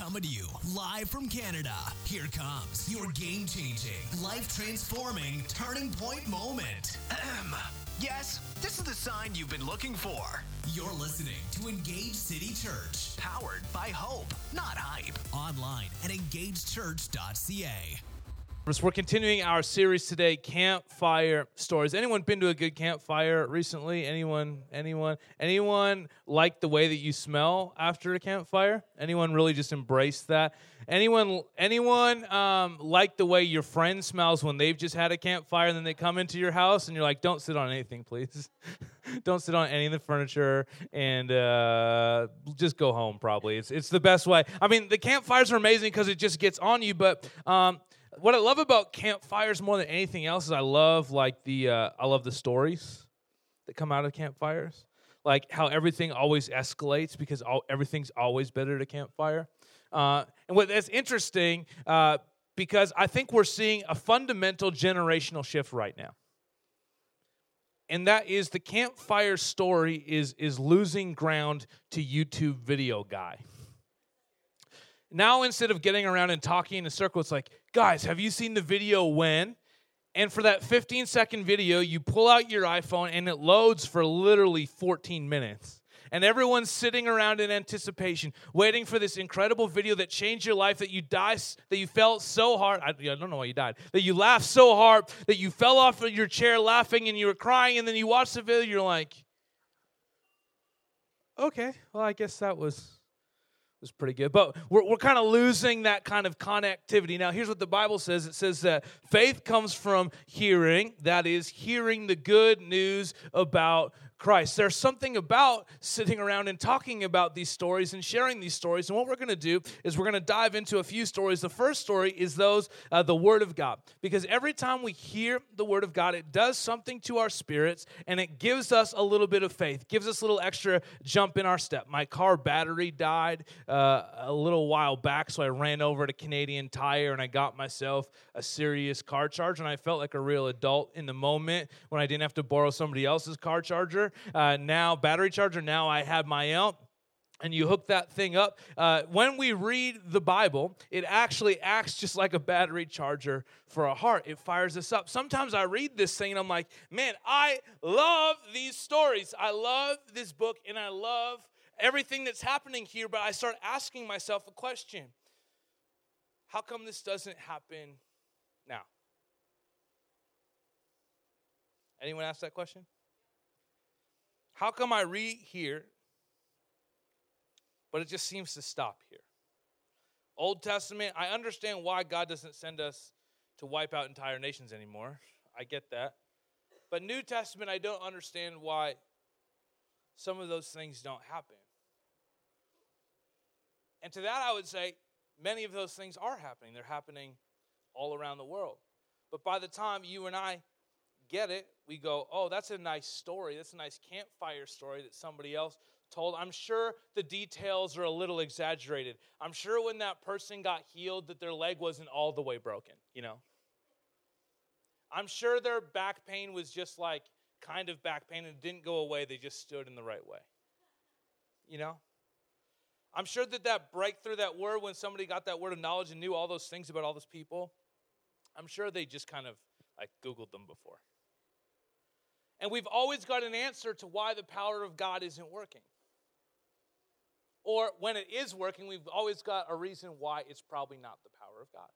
coming to you live from Canada. Here comes your game changing, life transforming turning point moment. Ahem. Yes, this is the sign you've been looking for. You're listening to Engage City Church, Powered by hope, not hype. online at engagechurch.ca. We're continuing our series today, campfire stories. Anyone been to a good campfire recently? Anyone? Anyone? Anyone like the way that you smell after a campfire? Anyone really just embrace that? Anyone? Anyone um, like the way your friend smells when they've just had a campfire and then they come into your house and you're like, "Don't sit on anything, please. Don't sit on any of the furniture and uh, just go home." Probably it's it's the best way. I mean, the campfires are amazing because it just gets on you, but. Um, what I love about campfires more than anything else is I love like the uh, I love the stories that come out of campfires, like how everything always escalates because all, everything's always better at a campfire. Uh, and what that's interesting uh, because I think we're seeing a fundamental generational shift right now, and that is the campfire story is is losing ground to YouTube video guy. Now instead of getting around and talking in a circle, it's like, guys, have you seen the video when? And for that 15 second video, you pull out your iPhone and it loads for literally 14 minutes. And everyone's sitting around in anticipation, waiting for this incredible video that changed your life, that you die, that you felt so hard. I, I don't know why you died. That you laughed so hard that you fell off of your chair laughing and you were crying, and then you watch the video, you're like, okay, well, I guess that was was pretty good. But we're, we're kind of losing that kind of connectivity. Now, here's what the Bible says it says that faith comes from hearing, that is, hearing the good news about Christ. There's something about sitting around and talking about these stories and sharing these stories. And what we're going to do is we're going to dive into a few stories. The first story is those, uh, the Word of God. Because every time we hear the Word of God, it does something to our spirits and it gives us a little bit of faith, gives us a little extra jump in our step. My car battery died uh, a little while back, so I ran over to Canadian Tire and I got myself a serious car charger. And I felt like a real adult in the moment when I didn't have to borrow somebody else's car charger. Uh, now, battery charger, now I have my own and you hook that thing up. Uh, when we read the Bible, it actually acts just like a battery charger for a heart. It fires us up. Sometimes I read this thing and I'm like, man, I love these stories. I love this book and I love everything that's happening here, but I start asking myself a question How come this doesn't happen now? Anyone ask that question? How come I read here, but it just seems to stop here? Old Testament, I understand why God doesn't send us to wipe out entire nations anymore. I get that. But New Testament, I don't understand why some of those things don't happen. And to that, I would say many of those things are happening. They're happening all around the world. But by the time you and I get it, we go, oh, that's a nice story. That's a nice campfire story that somebody else told. I'm sure the details are a little exaggerated. I'm sure when that person got healed that their leg wasn't all the way broken, you know. I'm sure their back pain was just like kind of back pain and didn't go away. They just stood in the right way. You know? I'm sure that that breakthrough, that word, when somebody got that word of knowledge and knew all those things about all those people, I'm sure they just kind of like Googled them before. And we've always got an answer to why the power of God isn't working. Or when it is working, we've always got a reason why it's probably not the power of God.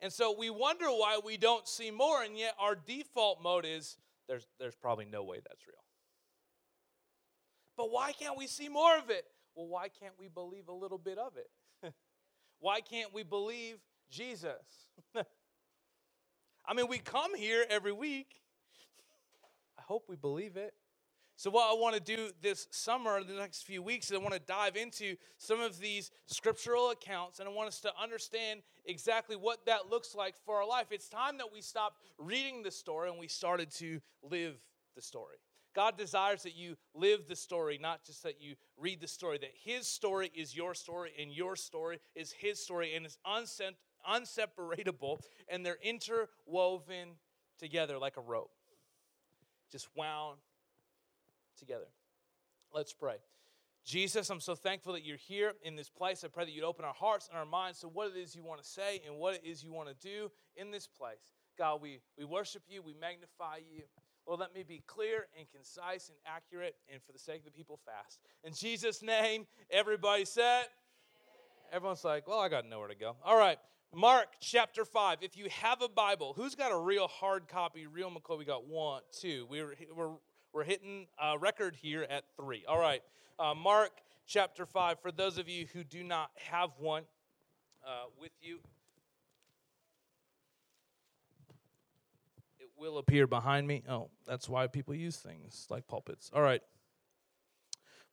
And so we wonder why we don't see more, and yet our default mode is there's, there's probably no way that's real. But why can't we see more of it? Well, why can't we believe a little bit of it? why can't we believe Jesus? I mean, we come here every week. I hope we believe it. So, what I want to do this summer, the next few weeks, is I want to dive into some of these scriptural accounts and I want us to understand exactly what that looks like for our life. It's time that we stop reading the story and we started to live the story. God desires that you live the story, not just that you read the story, that His story is your story and your story is His story and it's unseparable and they're interwoven together like a rope. Just wound together. Let's pray. Jesus, I'm so thankful that you're here in this place. I pray that you'd open our hearts and our minds to what it is you want to say and what it is you want to do in this place. God, we, we worship you, we magnify you. Lord, let me be clear and concise and accurate, and for the sake of the people, fast. In Jesus' name, everybody said, Everyone's like, well, I got nowhere to go. All right, Mark chapter 5. If you have a Bible, who's got a real hard copy? Real McCoy, we got one, two. We're, we're, we're hitting a record here at three. All right, uh, Mark chapter 5. For those of you who do not have one uh, with you, it will appear behind me. Oh, that's why people use things like pulpits. All right.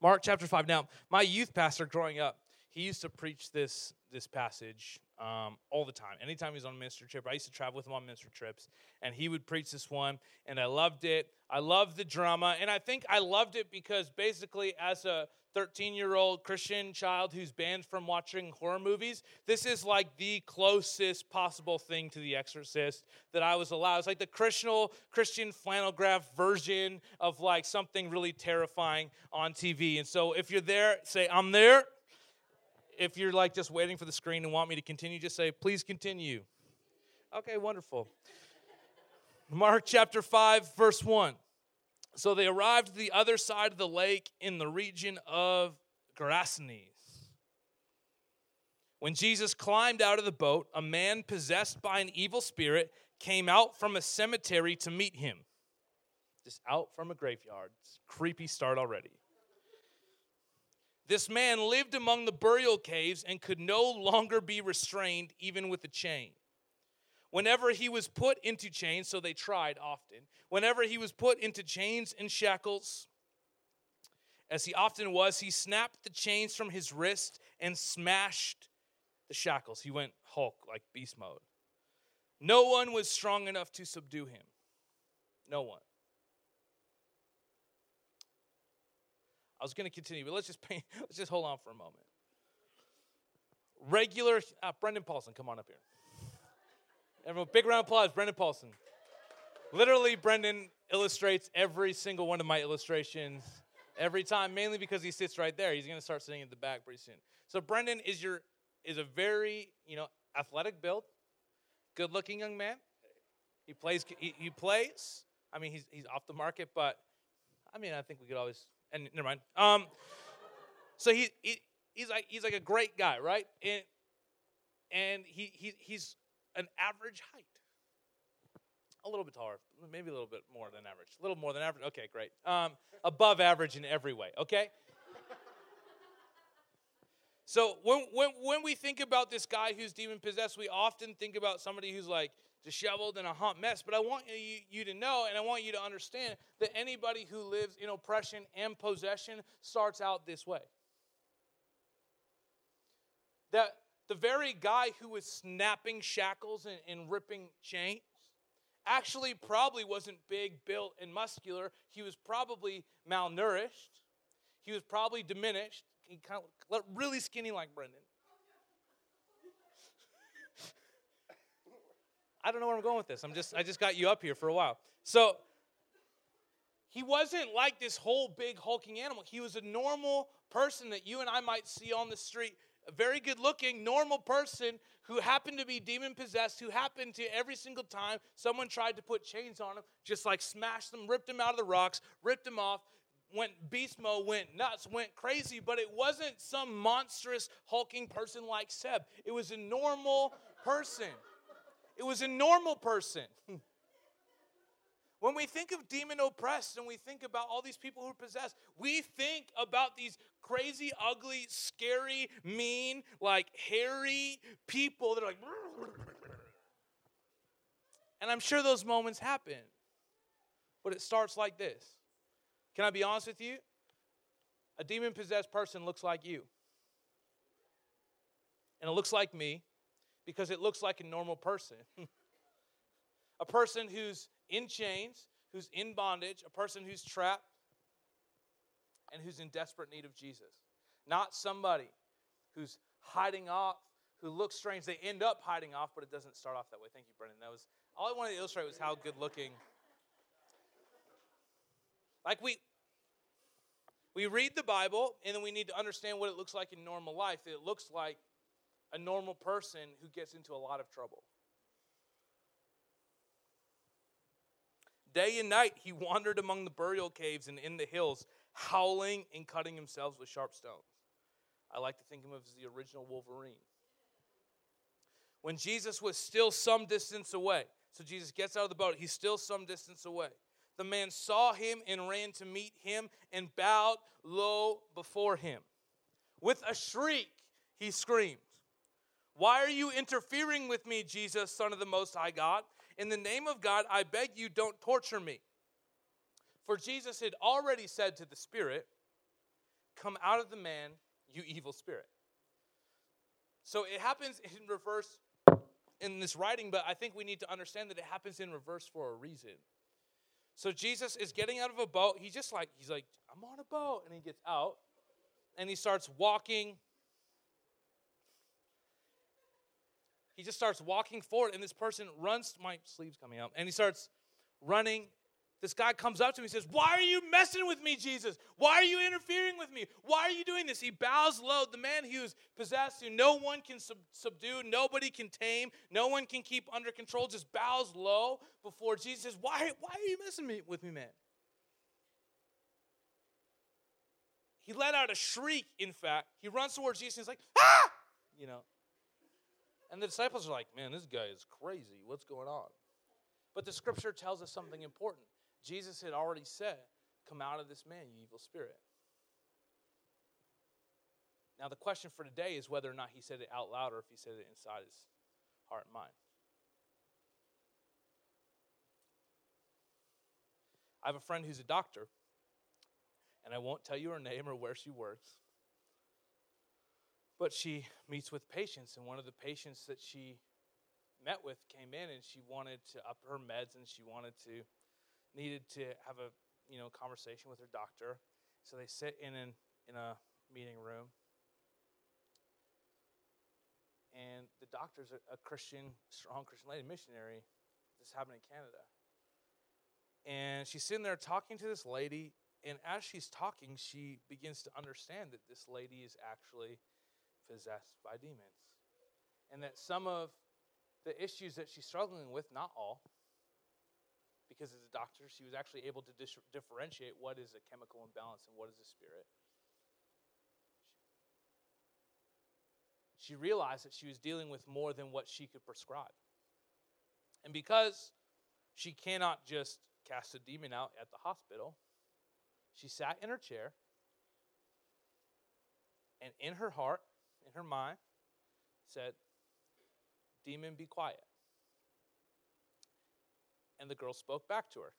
Mark chapter 5. Now, my youth pastor growing up, he used to preach this this passage um, all the time. Anytime he was on a ministry trip, I used to travel with him on ministry trips, and he would preach this one, and I loved it. I loved the drama, and I think I loved it because basically, as a 13 year old Christian child who's banned from watching horror movies, this is like the closest possible thing to The Exorcist that I was allowed. It's like the Christian, Christian flannel graph version of like something really terrifying on TV. And so if you're there, say, I'm there if you're like just waiting for the screen and want me to continue, just say, please continue. Okay, wonderful. Mark chapter 5, verse 1. So they arrived to the other side of the lake in the region of Gerasenes. When Jesus climbed out of the boat, a man possessed by an evil spirit came out from a cemetery to meet him. Just out from a graveyard. It's creepy start already. This man lived among the burial caves and could no longer be restrained, even with a chain. Whenever he was put into chains, so they tried often, whenever he was put into chains and shackles, as he often was, he snapped the chains from his wrist and smashed the shackles. He went Hulk, like beast mode. No one was strong enough to subdue him. No one. I was going to continue, but let's just pay, let's just hold on for a moment. Regular, uh, Brendan Paulson, come on up here. Everyone, big round of applause, Brendan Paulson. Literally, Brendan illustrates every single one of my illustrations every time, mainly because he sits right there. He's going to start sitting at the back pretty soon. So Brendan is your is a very you know athletic build, good looking young man. He plays. He, he plays. I mean, he's he's off the market, but I mean, I think we could always and never mind. Um, so he, he he's like he's like a great guy, right? And and he, he he's an average height, a little bit taller, maybe a little bit more than average, a little more than average. Okay, great. Um, above average in every way. Okay. So when, when, when we think about this guy who's demon possessed, we often think about somebody who's like disheveled and a hot mess. But I want you, you to know and I want you to understand that anybody who lives in oppression and possession starts out this way. That the very guy who was snapping shackles and, and ripping chains actually probably wasn't big, built, and muscular. He was probably malnourished. He was probably diminished. He kind of really skinny like Brendan. I don't know where I'm going with this. I'm just I just got you up here for a while. So he wasn't like this whole big hulking animal. He was a normal person that you and I might see on the street, a very good looking, normal person who happened to be demon possessed, who happened to every single time someone tried to put chains on him, just like smashed them, ripped them out of the rocks, ripped them off, went beast mode, went nuts, went crazy, but it wasn't some monstrous hulking person like Seb. It was a normal person. It was a normal person. When we think of demon oppressed and we think about all these people who are possessed, we think about these crazy, ugly, scary, mean, like hairy people that are like. And I'm sure those moments happen. But it starts like this. Can I be honest with you? A demon possessed person looks like you. And it looks like me because it looks like a normal person. a person who's in chains, who's in bondage, a person who's trapped, and who's in desperate need of Jesus. Not somebody who's hiding off, who looks strange. They end up hiding off, but it doesn't start off that way. Thank you, Brendan. That was all I wanted to illustrate was how good looking. Like we We read the Bible, and then we need to understand what it looks like in normal life. It looks like a normal person who gets into a lot of trouble. Day and night he wandered among the burial caves and in the hills, howling and cutting himself with sharp stones. I like to think of him as the original Wolverine. When Jesus was still some distance away, so Jesus gets out of the boat, he's still some distance away. The man saw him and ran to meet him and bowed low before him. With a shriek, he screamed, Why are you interfering with me, Jesus, Son of the Most High God? In the name of God, I beg you, don't torture me. For Jesus had already said to the Spirit, Come out of the man, you evil spirit. So it happens in reverse in this writing, but I think we need to understand that it happens in reverse for a reason. So Jesus is getting out of a boat. He's just like, he's like, I'm on a boat. And he gets out and he starts walking he just starts walking forward, and this person runs. My sleeve's coming out, and he starts running. This guy comes up to him and says, Why are you messing with me, Jesus? Why are you interfering with me? Why are you doing this? He bows low. The man who's possessed, who no one can sub- subdue, nobody can tame, no one can keep under control, just bows low before Jesus says, Why, why are you messing me, with me, man? He let out a shriek, in fact. He runs towards Jesus and he's like, Ah! You know. And the disciples are like, man, this guy is crazy. What's going on? But the scripture tells us something important. Jesus had already said, Come out of this man, you evil spirit. Now, the question for today is whether or not he said it out loud or if he said it inside his heart and mind. I have a friend who's a doctor, and I won't tell you her name or where she works. But she meets with patients, and one of the patients that she met with came in and she wanted to up her meds and she wanted to needed to have a you know conversation with her doctor. So they sit in an, in a meeting room, and the doctor's a, a Christian, strong Christian lady, missionary. This happened in Canada, and she's sitting there talking to this lady. And as she's talking, she begins to understand that this lady is actually possessed by demons. And that some of the issues that she's struggling with, not all, because as a doctor, she was actually able to dis- differentiate what is a chemical imbalance and what is a spirit. She realized that she was dealing with more than what she could prescribe. And because she cannot just cast a demon out at the hospital, she sat in her chair and in her heart in her mind said, Demon, be quiet. And the girl spoke back to her.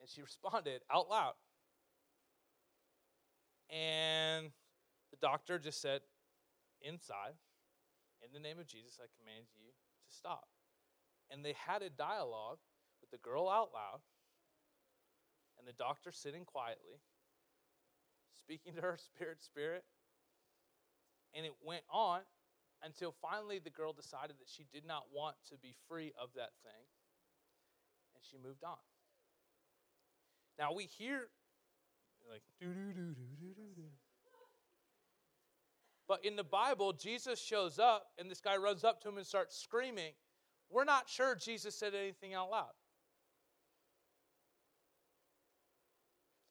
And she responded out loud. And the doctor just said, Inside, in the name of Jesus, I command you to stop. And they had a dialogue with the girl out loud and the doctor sitting quietly speaking to her spirit, spirit. And it went on until finally the girl decided that she did not want to be free of that thing. And she moved on. Now we hear like do do do do do do do. But in the Bible, Jesus shows up and this guy runs up to him and starts screaming. We're not sure Jesus said anything out loud.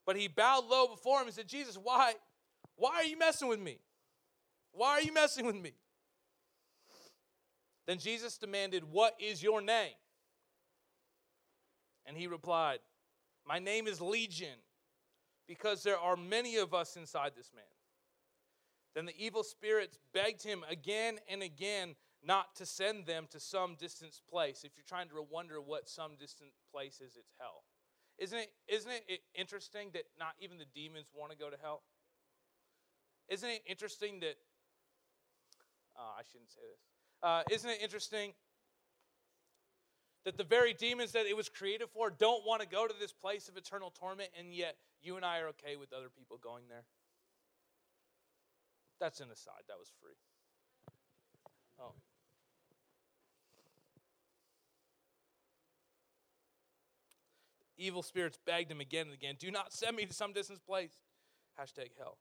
But he bowed low before him and said, Jesus, why? Why are you messing with me? Why are you messing with me? Then Jesus demanded, What is your name? And he replied, My name is Legion, because there are many of us inside this man. Then the evil spirits begged him again and again not to send them to some distant place. If you're trying to wonder what some distant place is, it's hell. Isn't it, isn't it interesting that not even the demons want to go to hell? Isn't it interesting that, uh, I shouldn't say this. Uh, isn't it interesting that the very demons that it was created for don't want to go to this place of eternal torment, and yet you and I are okay with other people going there? That's an aside. That was free. Oh. evil spirits begged him again and again, Do not send me to some distant place. Hashtag hell.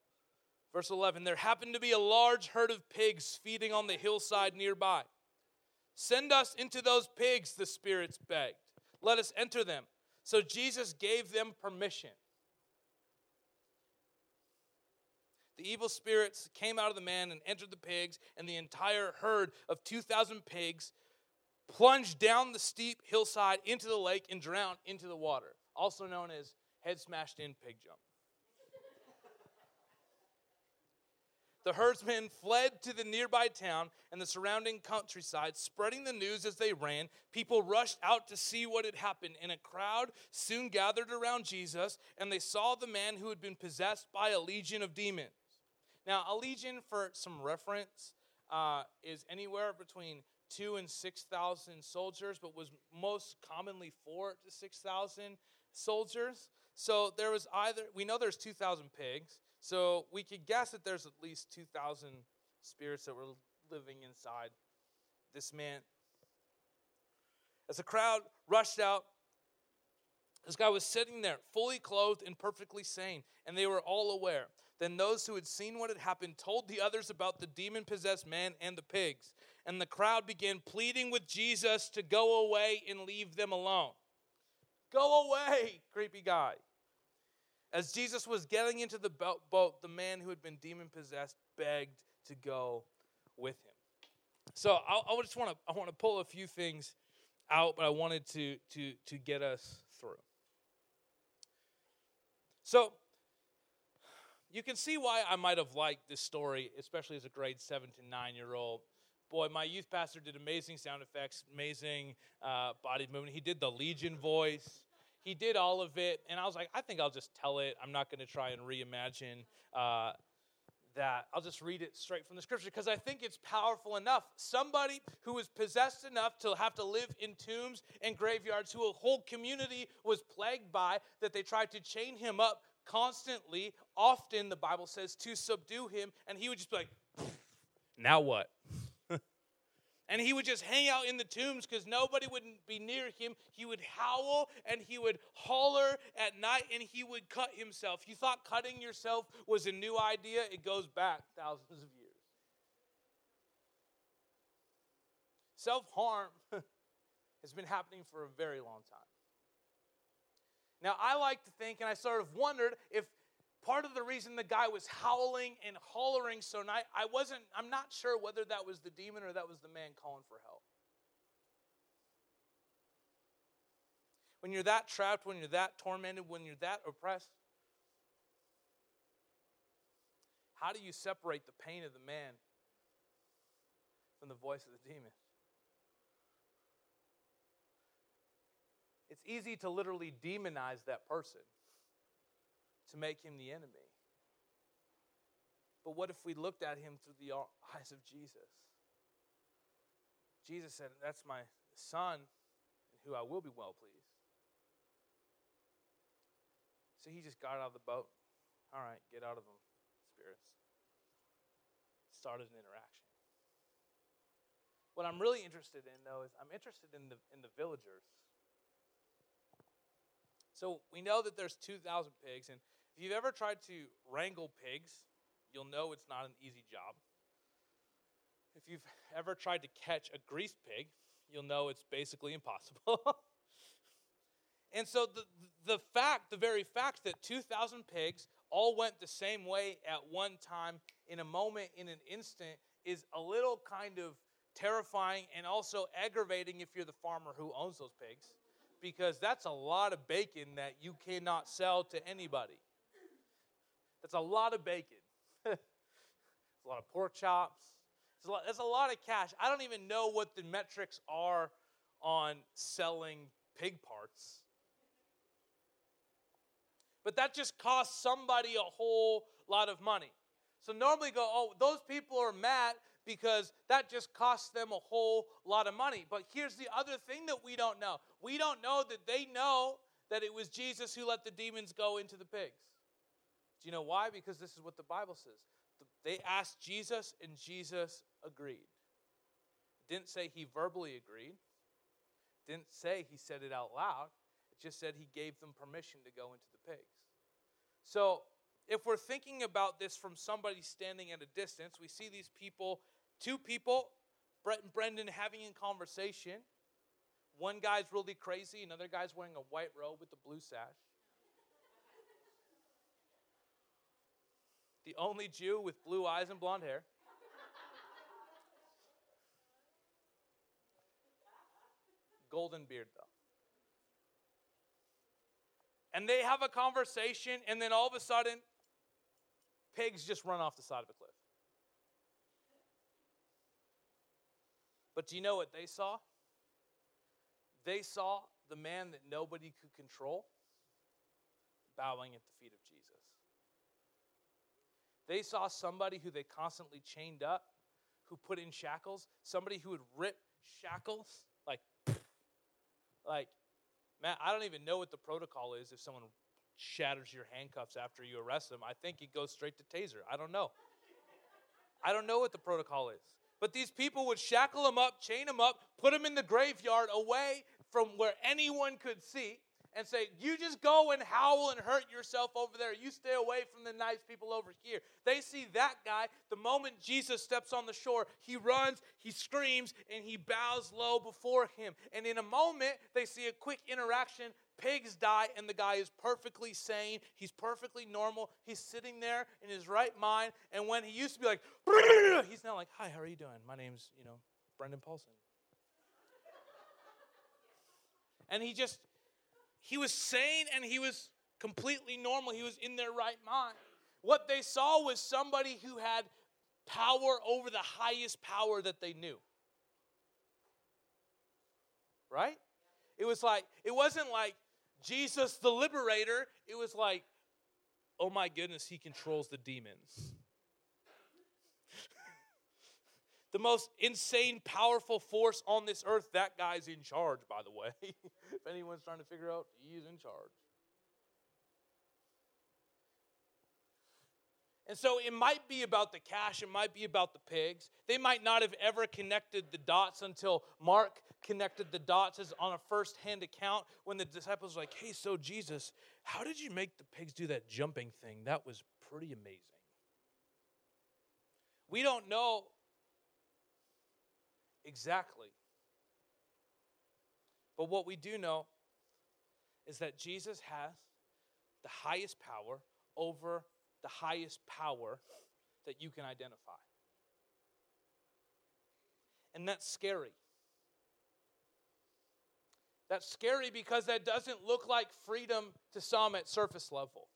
Verse 11 There happened to be a large herd of pigs feeding on the hillside nearby. Send us into those pigs, the spirits begged. Let us enter them. So Jesus gave them permission. The evil spirits came out of the man and entered the pigs, and the entire herd of 2,000 pigs plunged down the steep hillside into the lake and drowned into the water, also known as head smashed in pig jump. The herdsmen fled to the nearby town and the surrounding countryside, spreading the news as they ran. People rushed out to see what had happened, and a crowd soon gathered around Jesus, and they saw the man who had been possessed by a legion of demons. Now, a legion, for some reference, uh, is anywhere between two and 6,000 soldiers, but was most commonly four to 6,000 soldiers. So there was either, we know there's 2,000 pigs, so we could guess that there's at least 2,000 spirits that were living inside this man. As the crowd rushed out, this guy was sitting there, fully clothed and perfectly sane, and they were all aware. Then those who had seen what had happened told the others about the demon possessed man and the pigs and the crowd began pleading with Jesus to go away and leave them alone. Go away, creepy guy. As Jesus was getting into the boat, the man who had been demon possessed begged to go with him. So I, I just want to I want to pull a few things out, but I wanted to to to get us through. So you can see why I might have liked this story, especially as a grade seven to nine year old boy, my youth pastor did amazing sound effects, amazing uh, body movement. He did the Legion voice. He did all of it, and I was like, I think I'll just tell it. I'm not going to try and reimagine uh, that. I'll just read it straight from the scripture because I think it's powerful enough. Somebody who was possessed enough to have to live in tombs and graveyards, who a whole community was plagued by, that they tried to chain him up constantly, often, the Bible says, to subdue him, and he would just be like, now what? And he would just hang out in the tombs because nobody would be near him. He would howl and he would holler at night and he would cut himself. You thought cutting yourself was a new idea? It goes back thousands of years. Self harm has been happening for a very long time. Now, I like to think, and I sort of wondered if part of the reason the guy was howling and hollering so night i wasn't i'm not sure whether that was the demon or that was the man calling for help. When you're that trapped when you're that tormented when you're that oppressed how do you separate the pain of the man from the voice of the demon? It's easy to literally demonize that person to make him the enemy. But what if we looked at him through the eyes of Jesus? Jesus said, That's my son in who I will be well pleased. So he just got out of the boat. All right, get out of them, spirits. Started an interaction. What I'm really interested in, though, is I'm interested in the, in the villagers. So we know that there's 2,000 pigs, and if you've ever tried to wrangle pigs, you'll know it's not an easy job. If you've ever tried to catch a greased pig, you'll know it's basically impossible. and so the, the fact, the very fact that 2,000 pigs all went the same way at one time in a moment, in an instant, is a little kind of terrifying and also aggravating if you're the farmer who owns those pigs, because that's a lot of bacon that you cannot sell to anybody. That's a lot of bacon. it's a lot of pork chops. It's a lot, that's a lot of cash. I don't even know what the metrics are on selling pig parts. But that just costs somebody a whole lot of money. So normally go, oh, those people are mad because that just costs them a whole lot of money. But here's the other thing that we don't know. We don't know that they know that it was Jesus who let the demons go into the pigs. Do you know why? Because this is what the Bible says. They asked Jesus, and Jesus agreed. Didn't say he verbally agreed. Didn't say he said it out loud. It just said he gave them permission to go into the pigs. So, if we're thinking about this from somebody standing at a distance, we see these people, two people, Brett and Brendan, having a conversation. One guy's really crazy, another guy's wearing a white robe with a blue sash. The only Jew with blue eyes and blonde hair. Golden beard, though. And they have a conversation, and then all of a sudden, pigs just run off the side of a cliff. But do you know what they saw? They saw the man that nobody could control bowing at the feet of. They saw somebody who they constantly chained up, who put in shackles, somebody who would rip shackles like like man, I don't even know what the protocol is if someone shatters your handcuffs after you arrest them. I think it goes straight to taser. I don't know. I don't know what the protocol is. But these people would shackle them up, chain them up, put them in the graveyard away from where anyone could see, and say, You just go and howl and hurt yourself over there. You stay away from the nice people over here. They see that guy. The moment Jesus steps on the shore, he runs, he screams, and he bows low before him. And in a moment, they see a quick interaction. Pigs die, and the guy is perfectly sane. He's perfectly normal. He's sitting there in his right mind. And when he used to be like, he's now like, Hi, how are you doing? My name's, you know, Brendan Paulson. And he just, he was sane and he was completely normal. He was in their right mind. What they saw was somebody who had power over the highest power that they knew. Right? It was like, it wasn't like Jesus the liberator. It was like, oh my goodness, he controls the demons. The most insane, powerful force on this earth. That guy's in charge, by the way. if anyone's trying to figure out, he's in charge. And so it might be about the cash, it might be about the pigs. They might not have ever connected the dots until Mark connected the dots as on a first hand account when the disciples were like, hey, so Jesus, how did you make the pigs do that jumping thing? That was pretty amazing. We don't know exactly. But what we do know is that Jesus has the highest power over the highest power that you can identify. And that's scary. That's scary because that doesn't look like freedom to some at surface level.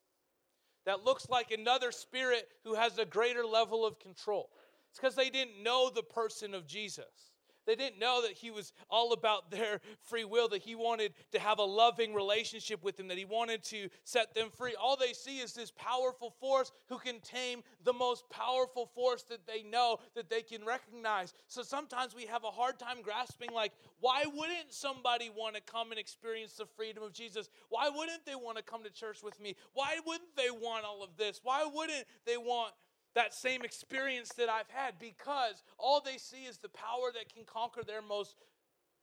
That looks like another spirit who has a greater level of control. It's because they didn't know the person of Jesus. They didn't know that he was all about their free will, that he wanted to have a loving relationship with them, that he wanted to set them free. All they see is this powerful force who can tame the most powerful force that they know, that they can recognize. So sometimes we have a hard time grasping, like, why wouldn't somebody want to come and experience the freedom of Jesus? Why wouldn't they want to come to church with me? Why wouldn't they want all of this? Why wouldn't they want that same experience that I've had because all they see is the power that can conquer their most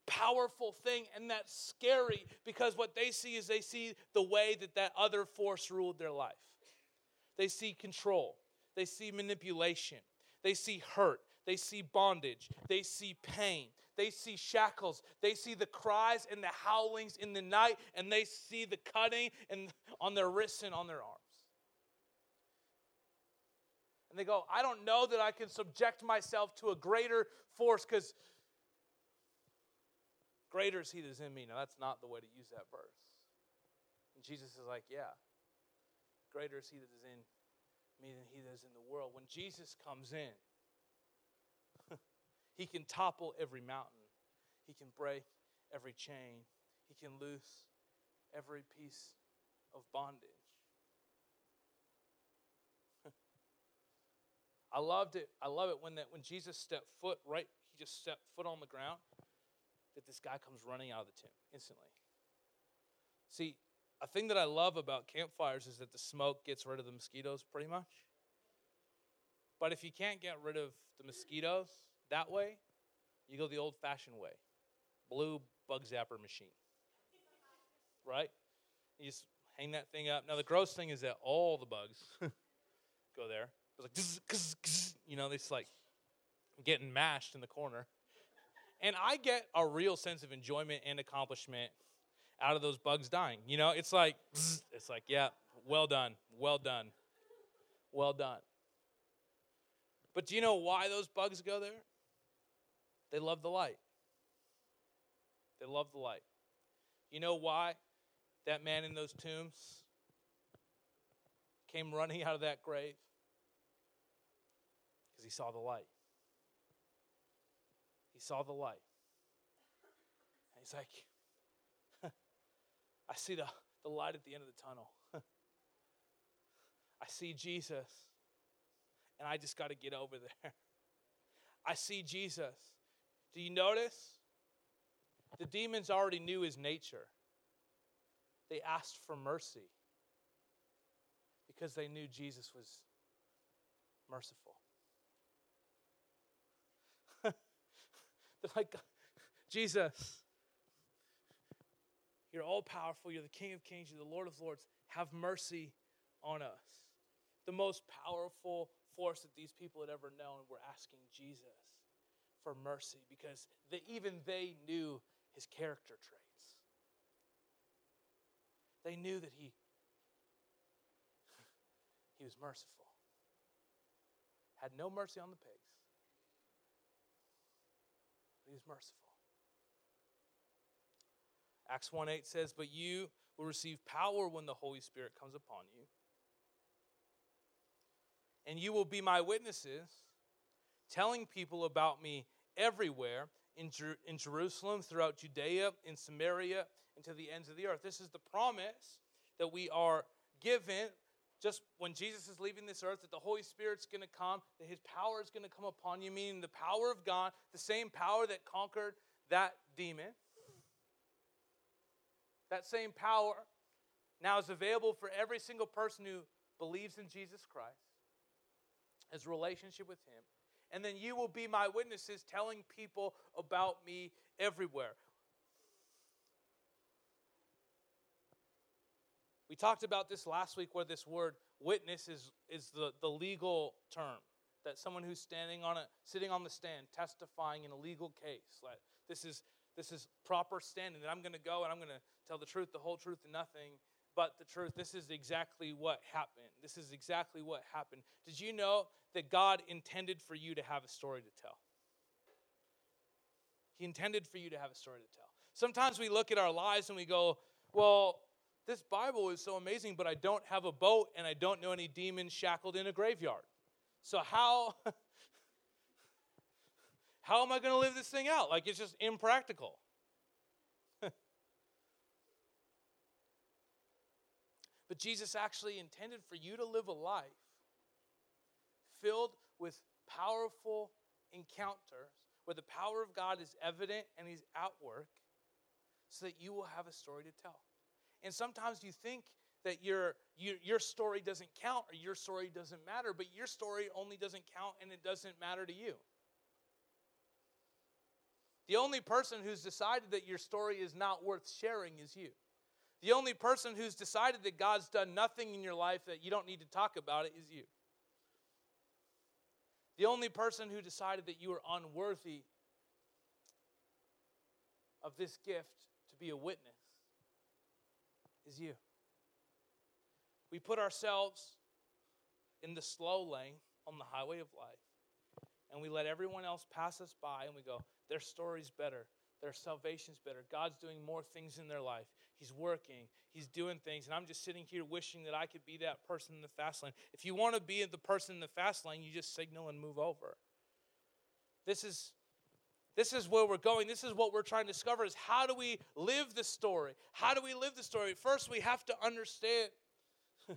powerful thing and that's scary because what they see is they see the way that that other force ruled their life. They see control. They see manipulation. They see hurt. They see bondage. They see pain. They see shackles. They see the cries and the howlings in the night and they see the cutting and on their wrists and on their arms and they go, I don't know that I can subject myself to a greater force because greater is he that is in me. Now, that's not the way to use that verse. And Jesus is like, Yeah, greater is he that is in me than he that is in the world. When Jesus comes in, he can topple every mountain, he can break every chain, he can loose every piece of bondage. I loved it. I love it when that when Jesus stepped foot right, he just stepped foot on the ground, that this guy comes running out of the tomb instantly. See, a thing that I love about campfires is that the smoke gets rid of the mosquitoes pretty much. But if you can't get rid of the mosquitoes that way, you go the old fashioned way blue bug zapper machine. right? You just hang that thing up. Now the gross thing is that all the bugs go there. It's like, zzz, zzz, zzz, you know, it's like getting mashed in the corner. And I get a real sense of enjoyment and accomplishment out of those bugs dying. You know, it's like, zzz, it's like, yeah, well done, well done, well done. But do you know why those bugs go there? They love the light. They love the light. You know why that man in those tombs came running out of that grave? He saw the light. He saw the light. And he's like, I see the, the light at the end of the tunnel. I see Jesus, and I just got to get over there. I see Jesus. Do you notice? The demons already knew his nature. They asked for mercy because they knew Jesus was merciful. They're like, Jesus, you're all powerful. You're the King of Kings. You're the Lord of Lords. Have mercy on us. The most powerful force that these people had ever known were asking Jesus for mercy because they, even they knew his character traits. They knew that he, he was merciful, had no mercy on the pigs, he was merciful. Acts 1 8 says, But you will receive power when the Holy Spirit comes upon you. And you will be my witnesses, telling people about me everywhere in, Jer- in Jerusalem, throughout Judea, in Samaria, and to the ends of the earth. This is the promise that we are given just when Jesus is leaving this earth, that the Holy Spirit's going to come, that his power is going to come upon you, meaning the power of God, the same power that conquered that demon. That same power now is available for every single person who believes in Jesus Christ, has relationship with him, and then you will be my witnesses telling people about me everywhere. We talked about this last week where this word witness is, is the, the legal term. That someone who's standing on a sitting on the stand, testifying in a legal case. Like this is this is proper standing, that I'm gonna go and I'm gonna tell the truth, the whole truth, and nothing but the truth. This is exactly what happened. This is exactly what happened. Did you know that God intended for you to have a story to tell? He intended for you to have a story to tell. Sometimes we look at our lives and we go, well, this Bible is so amazing, but I don't have a boat and I don't know any demons shackled in a graveyard. So how how am I going to live this thing out? Like it's just impractical. but Jesus actually intended for you to live a life filled with powerful encounters where the power of God is evident and He's at work so that you will have a story to tell. And sometimes you think that your, your, your story doesn't count or your story doesn't matter, but your story only doesn't count and it doesn't matter to you. The only person who's decided that your story is not worth sharing is you. The only person who's decided that God's done nothing in your life that you don't need to talk about it is you. The only person who decided that you are unworthy of this gift to be a witness is you. We put ourselves in the slow lane on the highway of life, and we let everyone else pass us by, and we go, their story's better. Their salvation's better. God's doing more things in their life. He's working. He's doing things. And I'm just sitting here wishing that I could be that person in the fast lane. If you want to be the person in the fast lane, you just signal and move over. This is this is where we're going. This is what we're trying to discover is how do we live the story? How do we live the story? First, we have to understand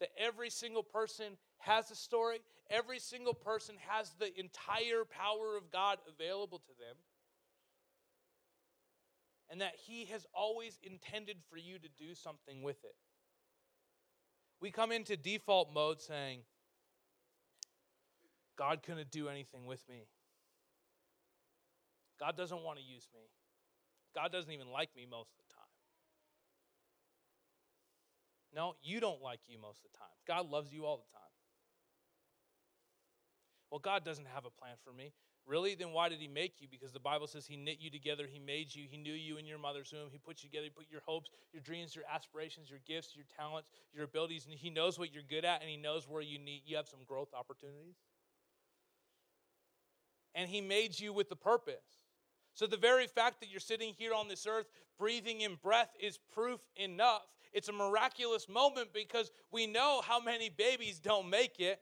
that every single person has a story. Every single person has the entire power of God available to them. And that He has always intended for you to do something with it. We come into default mode saying, God couldn't do anything with me. God doesn't want to use me. God doesn't even like me most of the time. No, you don't like you most of the time. God loves you all the time. Well, God doesn't have a plan for me. Really? Then why did He make you? Because the Bible says He knit you together, He made you, He knew you in your mother's womb, He put you together, He put your hopes, your dreams, your aspirations, your gifts, your talents, your abilities, and He knows what you're good at, and He knows where you need you have some growth opportunities. And He made you with the purpose. So the very fact that you're sitting here on this earth, breathing in breath, is proof enough. It's a miraculous moment because we know how many babies don't make it.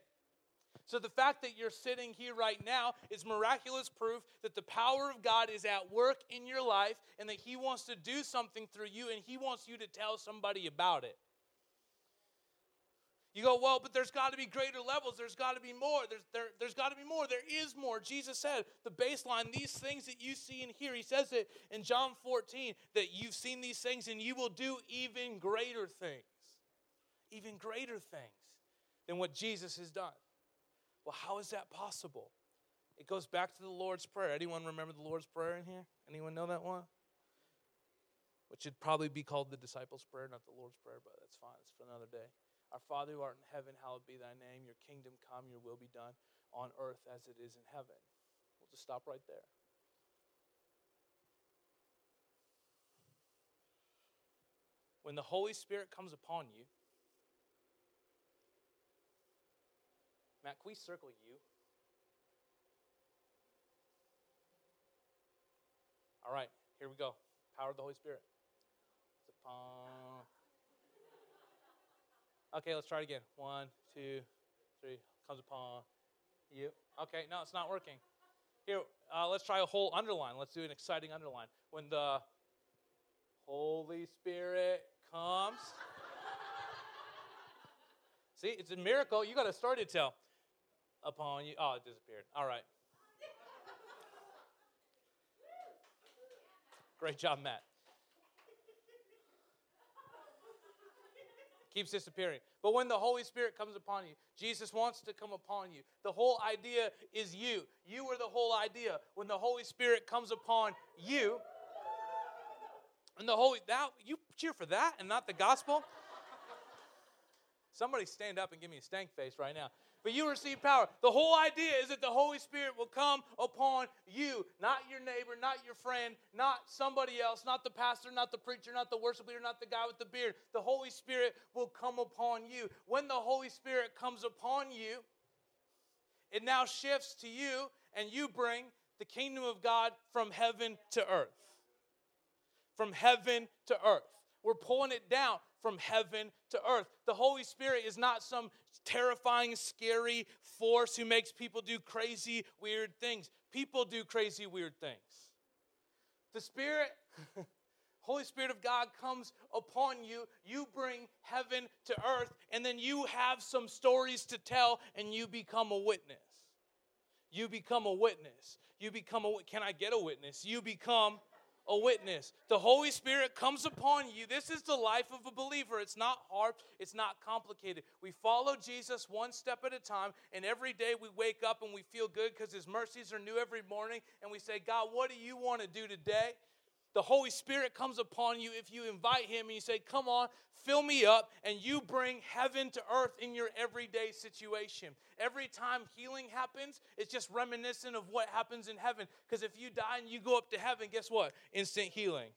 So the fact that you're sitting here right now is miraculous proof that the power of God is at work in your life and that He wants to do something through you and He wants you to tell somebody about it. You go, well, but there's got to be greater levels. There's got to be more. There's, there, there's got to be more. There is more. Jesus said, the baseline, these things that you see and hear, he says it in John 14, that you've seen these things and you will do even greater things. Even greater things than what Jesus has done. Well, how is that possible? It goes back to the Lord's Prayer. Anyone remember the Lord's Prayer in here? Anyone know that one? Which should probably be called the disciples' prayer, not the Lord's Prayer, but that's fine. It's for another day. Our Father who art in heaven, hallowed be thy name. Your kingdom come, your will be done on earth as it is in heaven. We'll just stop right there. When the Holy Spirit comes upon you, Matt, can we circle you? All right, here we go. Power of the Holy Spirit. Okay, let's try it again. One, two, three. Comes upon you. Okay, no, it's not working. Here, uh, let's try a whole underline. Let's do an exciting underline. When the Holy Spirit comes. See, it's a miracle. You got a story to tell upon you. Oh, it disappeared. All right. Great job, Matt. Keeps disappearing. But when the Holy Spirit comes upon you, Jesus wants to come upon you. The whole idea is you. You are the whole idea. When the Holy Spirit comes upon you, and the Holy, that you cheer for that and not the gospel. Somebody stand up and give me a stank face right now but you receive power. The whole idea is that the Holy Spirit will come upon you, not your neighbor, not your friend, not somebody else, not the pastor, not the preacher, not the worship leader, not the guy with the beard. The Holy Spirit will come upon you. When the Holy Spirit comes upon you, it now shifts to you, and you bring the kingdom of God from heaven to earth. From heaven to earth. We're pulling it down from heaven to earth. The Holy Spirit is not some terrifying, scary force who makes people do crazy, weird things. People do crazy, weird things. The Spirit, Holy Spirit of God comes upon you. You bring heaven to earth, and then you have some stories to tell, and you become a witness. You become a witness. You become a. Can I get a witness? You become a witness. The Holy Spirit comes upon you. This is the life of a believer. It's not hard, it's not complicated. We follow Jesus one step at a time, and every day we wake up and we feel good because His mercies are new every morning, and we say, God, what do you want to do today? The Holy Spirit comes upon you if you invite Him and you say, Come on, fill me up, and you bring heaven to earth in your everyday situation. Every time healing happens, it's just reminiscent of what happens in heaven. Because if you die and you go up to heaven, guess what? Instant healing.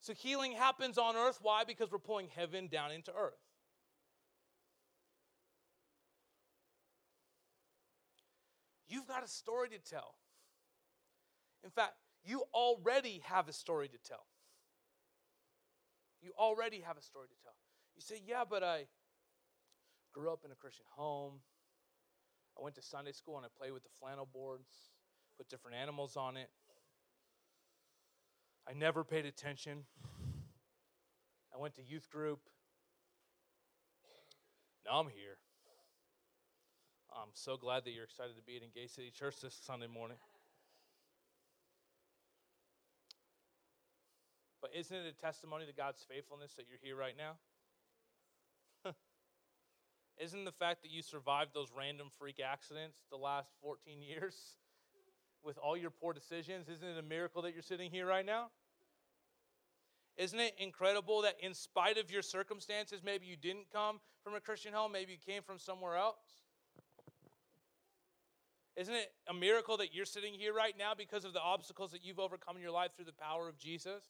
So healing happens on earth. Why? Because we're pulling heaven down into earth. You've got a story to tell. In fact, you already have a story to tell. You already have a story to tell. You say, Yeah, but I grew up in a Christian home. I went to Sunday school and I played with the flannel boards, put different animals on it. I never paid attention. I went to youth group. Now I'm here. I'm so glad that you're excited to be at Engage City Church this Sunday morning. But isn't it a testimony to God's faithfulness that you're here right now? isn't the fact that you survived those random freak accidents the last 14 years with all your poor decisions, isn't it a miracle that you're sitting here right now? Isn't it incredible that in spite of your circumstances, maybe you didn't come from a Christian home, maybe you came from somewhere else? Isn't it a miracle that you're sitting here right now because of the obstacles that you've overcome in your life through the power of Jesus?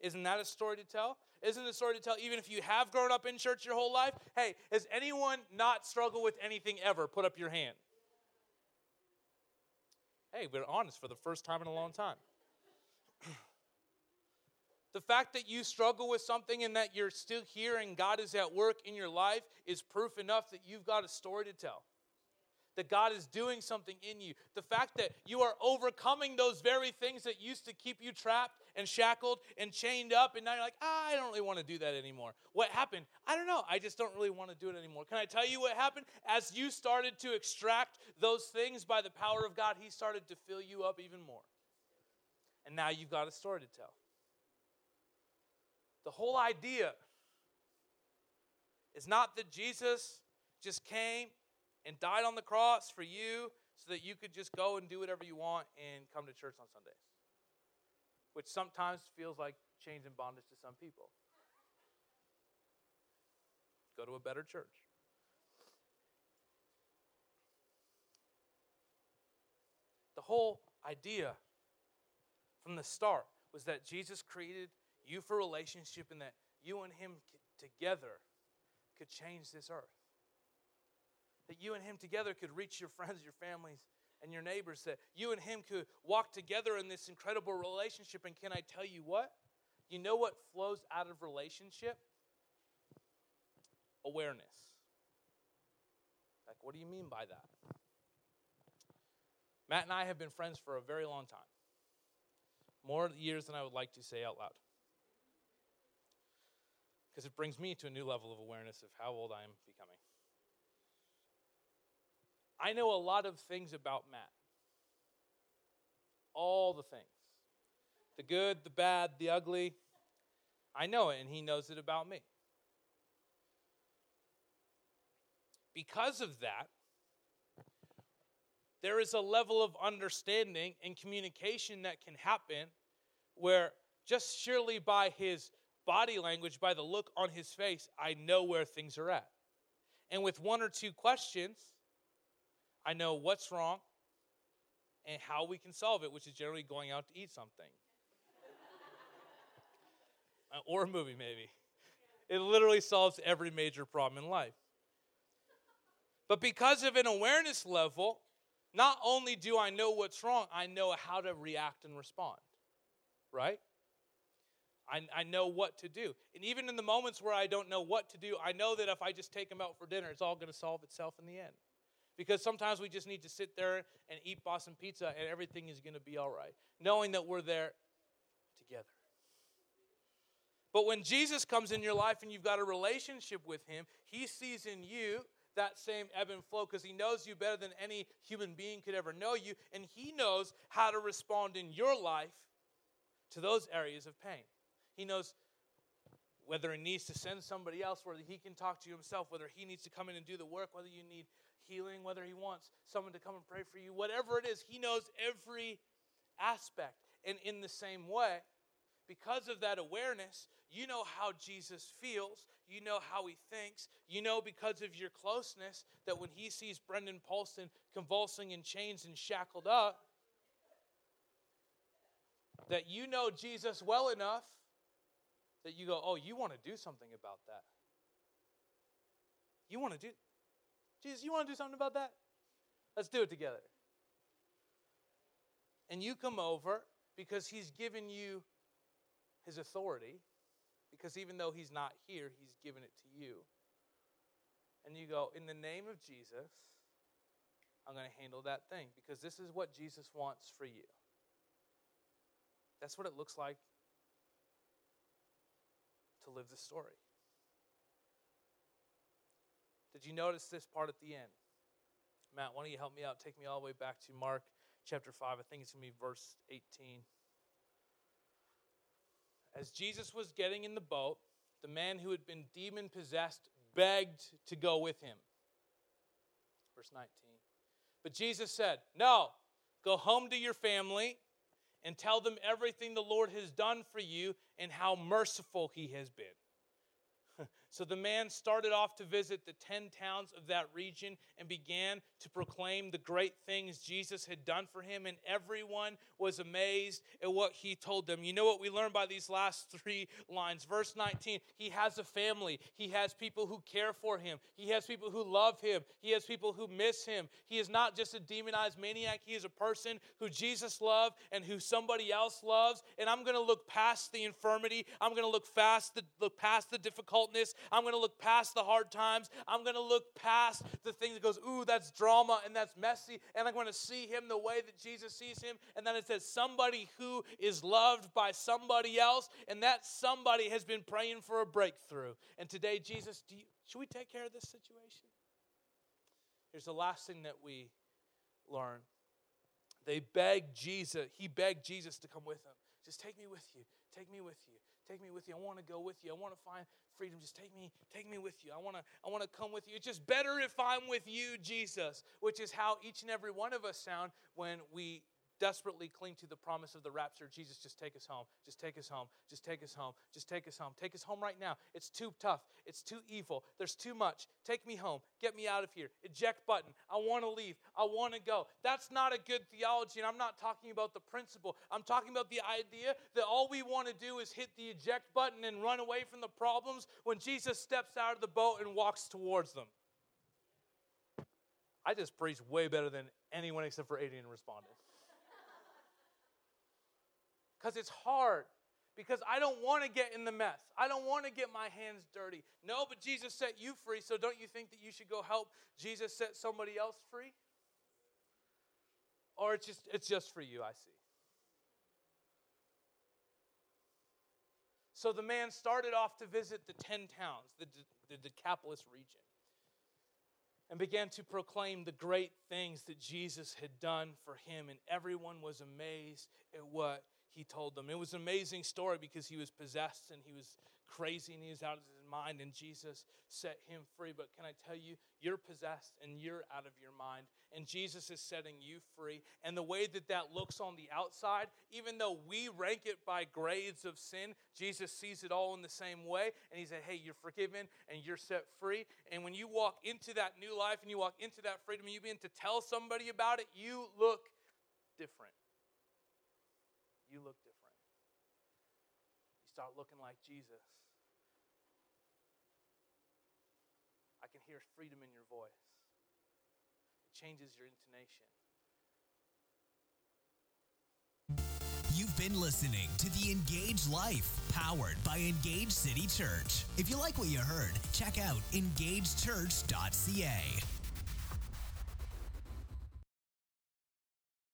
Isn't that a story to tell? Isn't it a story to tell even if you have grown up in church your whole life? Hey, has anyone not struggled with anything ever? Put up your hand. Hey, we're honest for the first time in a long time. The fact that you struggle with something and that you're still here and God is at work in your life is proof enough that you've got a story to tell. That God is doing something in you. The fact that you are overcoming those very things that used to keep you trapped and shackled and chained up, and now you're like, ah, I don't really want to do that anymore. What happened? I don't know. I just don't really want to do it anymore. Can I tell you what happened? As you started to extract those things by the power of God, He started to fill you up even more. And now you've got a story to tell. The whole idea is not that Jesus just came and died on the cross for you so that you could just go and do whatever you want and come to church on Sundays, which sometimes feels like chains and bondage to some people. Go to a better church. The whole idea from the start was that Jesus created you for relationship and that you and him together could change this earth. That you and him together could reach your friends, your families, and your neighbors. That you and him could walk together in this incredible relationship. And can I tell you what? You know what flows out of relationship? Awareness. Like, what do you mean by that? Matt and I have been friends for a very long time. More years than I would like to say out loud because it brings me to a new level of awareness of how old I am becoming. I know a lot of things about Matt. All the things the good, the bad, the ugly. I know it, and he knows it about me. Because of that, there is a level of understanding and communication that can happen where just surely by his body language, by the look on his face, I know where things are at. And with one or two questions, I know what's wrong and how we can solve it, which is generally going out to eat something. Uh, or a movie, maybe. It literally solves every major problem in life. But because of an awareness level, not only do I know what's wrong, I know how to react and respond. Right? I, I know what to do. And even in the moments where I don't know what to do, I know that if I just take them out for dinner, it's all going to solve itself in the end. Because sometimes we just need to sit there and eat Boston pizza and everything is going to be all right, knowing that we're there together. But when Jesus comes in your life and you've got a relationship with him, he sees in you that same ebb and flow because he knows you better than any human being could ever know you, and he knows how to respond in your life to those areas of pain. He knows whether he needs to send somebody else, whether he can talk to you himself, whether he needs to come in and do the work, whether you need healing, whether he wants someone to come and pray for you, whatever it is, he knows every aspect. And in the same way, because of that awareness, you know how Jesus feels, you know how he thinks, you know because of your closeness that when he sees Brendan Paulson convulsing in chains and shackled up, that you know Jesus well enough that you go, oh, you want to do something about that. You want to do, Jesus, you want to do something about that? Let's do it together. And you come over because he's given you his authority, because even though he's not here, he's given it to you. And you go, in the name of Jesus, I'm going to handle that thing because this is what Jesus wants for you. That's what it looks like to live the story. Did you notice this part at the end? Matt, why don't you help me out? Take me all the way back to Mark chapter 5. I think it's going to be verse 18. As Jesus was getting in the boat, the man who had been demon possessed begged to go with him. Verse 19. But Jesus said, No, go home to your family and tell them everything the Lord has done for you and how merciful he has been. So the man started off to visit the 10 towns of that region and began to proclaim the great things Jesus had done for him, and everyone was amazed at what he told them. You know what we learned by these last three lines? Verse 19 He has a family, he has people who care for him, he has people who love him, he has people who miss him. He is not just a demonized maniac, he is a person who Jesus loved and who somebody else loves. And I'm going to look past the infirmity, I'm going to look look past the difficultness I'm going to look past the hard times. I'm going to look past the thing that goes, ooh, that's drama and that's messy. And I'm going to see him the way that Jesus sees him. And then it says, somebody who is loved by somebody else. And that somebody has been praying for a breakthrough. And today, Jesus, you, should we take care of this situation? Here's the last thing that we learn. They begged Jesus, he begged Jesus to come with them. Just take me with you. Take me with you. Take me with you. I want to go with you. I want to find freedom. Just take me, take me with you. I want to, I want to come with you. It's just better if I'm with you, Jesus, which is how each and every one of us sound when we desperately cling to the promise of the rapture. Jesus, just take us home. Just take us home. Just take us home. Just take us home. Take us home right now. It's too tough. It's too evil. There's too much. Take me home. Get me out of here. Eject button. I want to leave. I want to go. That's not a good theology. And I'm not talking about the principle. I'm talking about the idea that all we want to do is hit the eject button and run away from the problems when Jesus steps out of the boat and walks towards them. I just preached way better than anyone except for Adrian responded because it's hard. Because I don't want to get in the mess. I don't want to get my hands dirty. No, but Jesus set you free, so don't you think that you should go help Jesus set somebody else free? Or it's just it's just for you, I see. So the man started off to visit the 10 towns, the, the Decapolis region, and began to proclaim the great things that Jesus had done for him. And everyone was amazed at what he told them. It was an amazing story because he was possessed and he was crazy and he was out of his mind, and Jesus set him free. But can I tell you, you're possessed and you're out of your mind, and Jesus is setting you free. And the way that that looks on the outside, even though we rank it by grades of sin, Jesus sees it all in the same way. And he said, Hey, you're forgiven and you're set free. And when you walk into that new life and you walk into that freedom you begin to tell somebody about it, you look different you look different. You start looking like Jesus. I can hear freedom in your voice, it changes your intonation. You've been listening to The Engage Life, powered by Engage City Church. If you like what you heard, check out engagechurch.ca.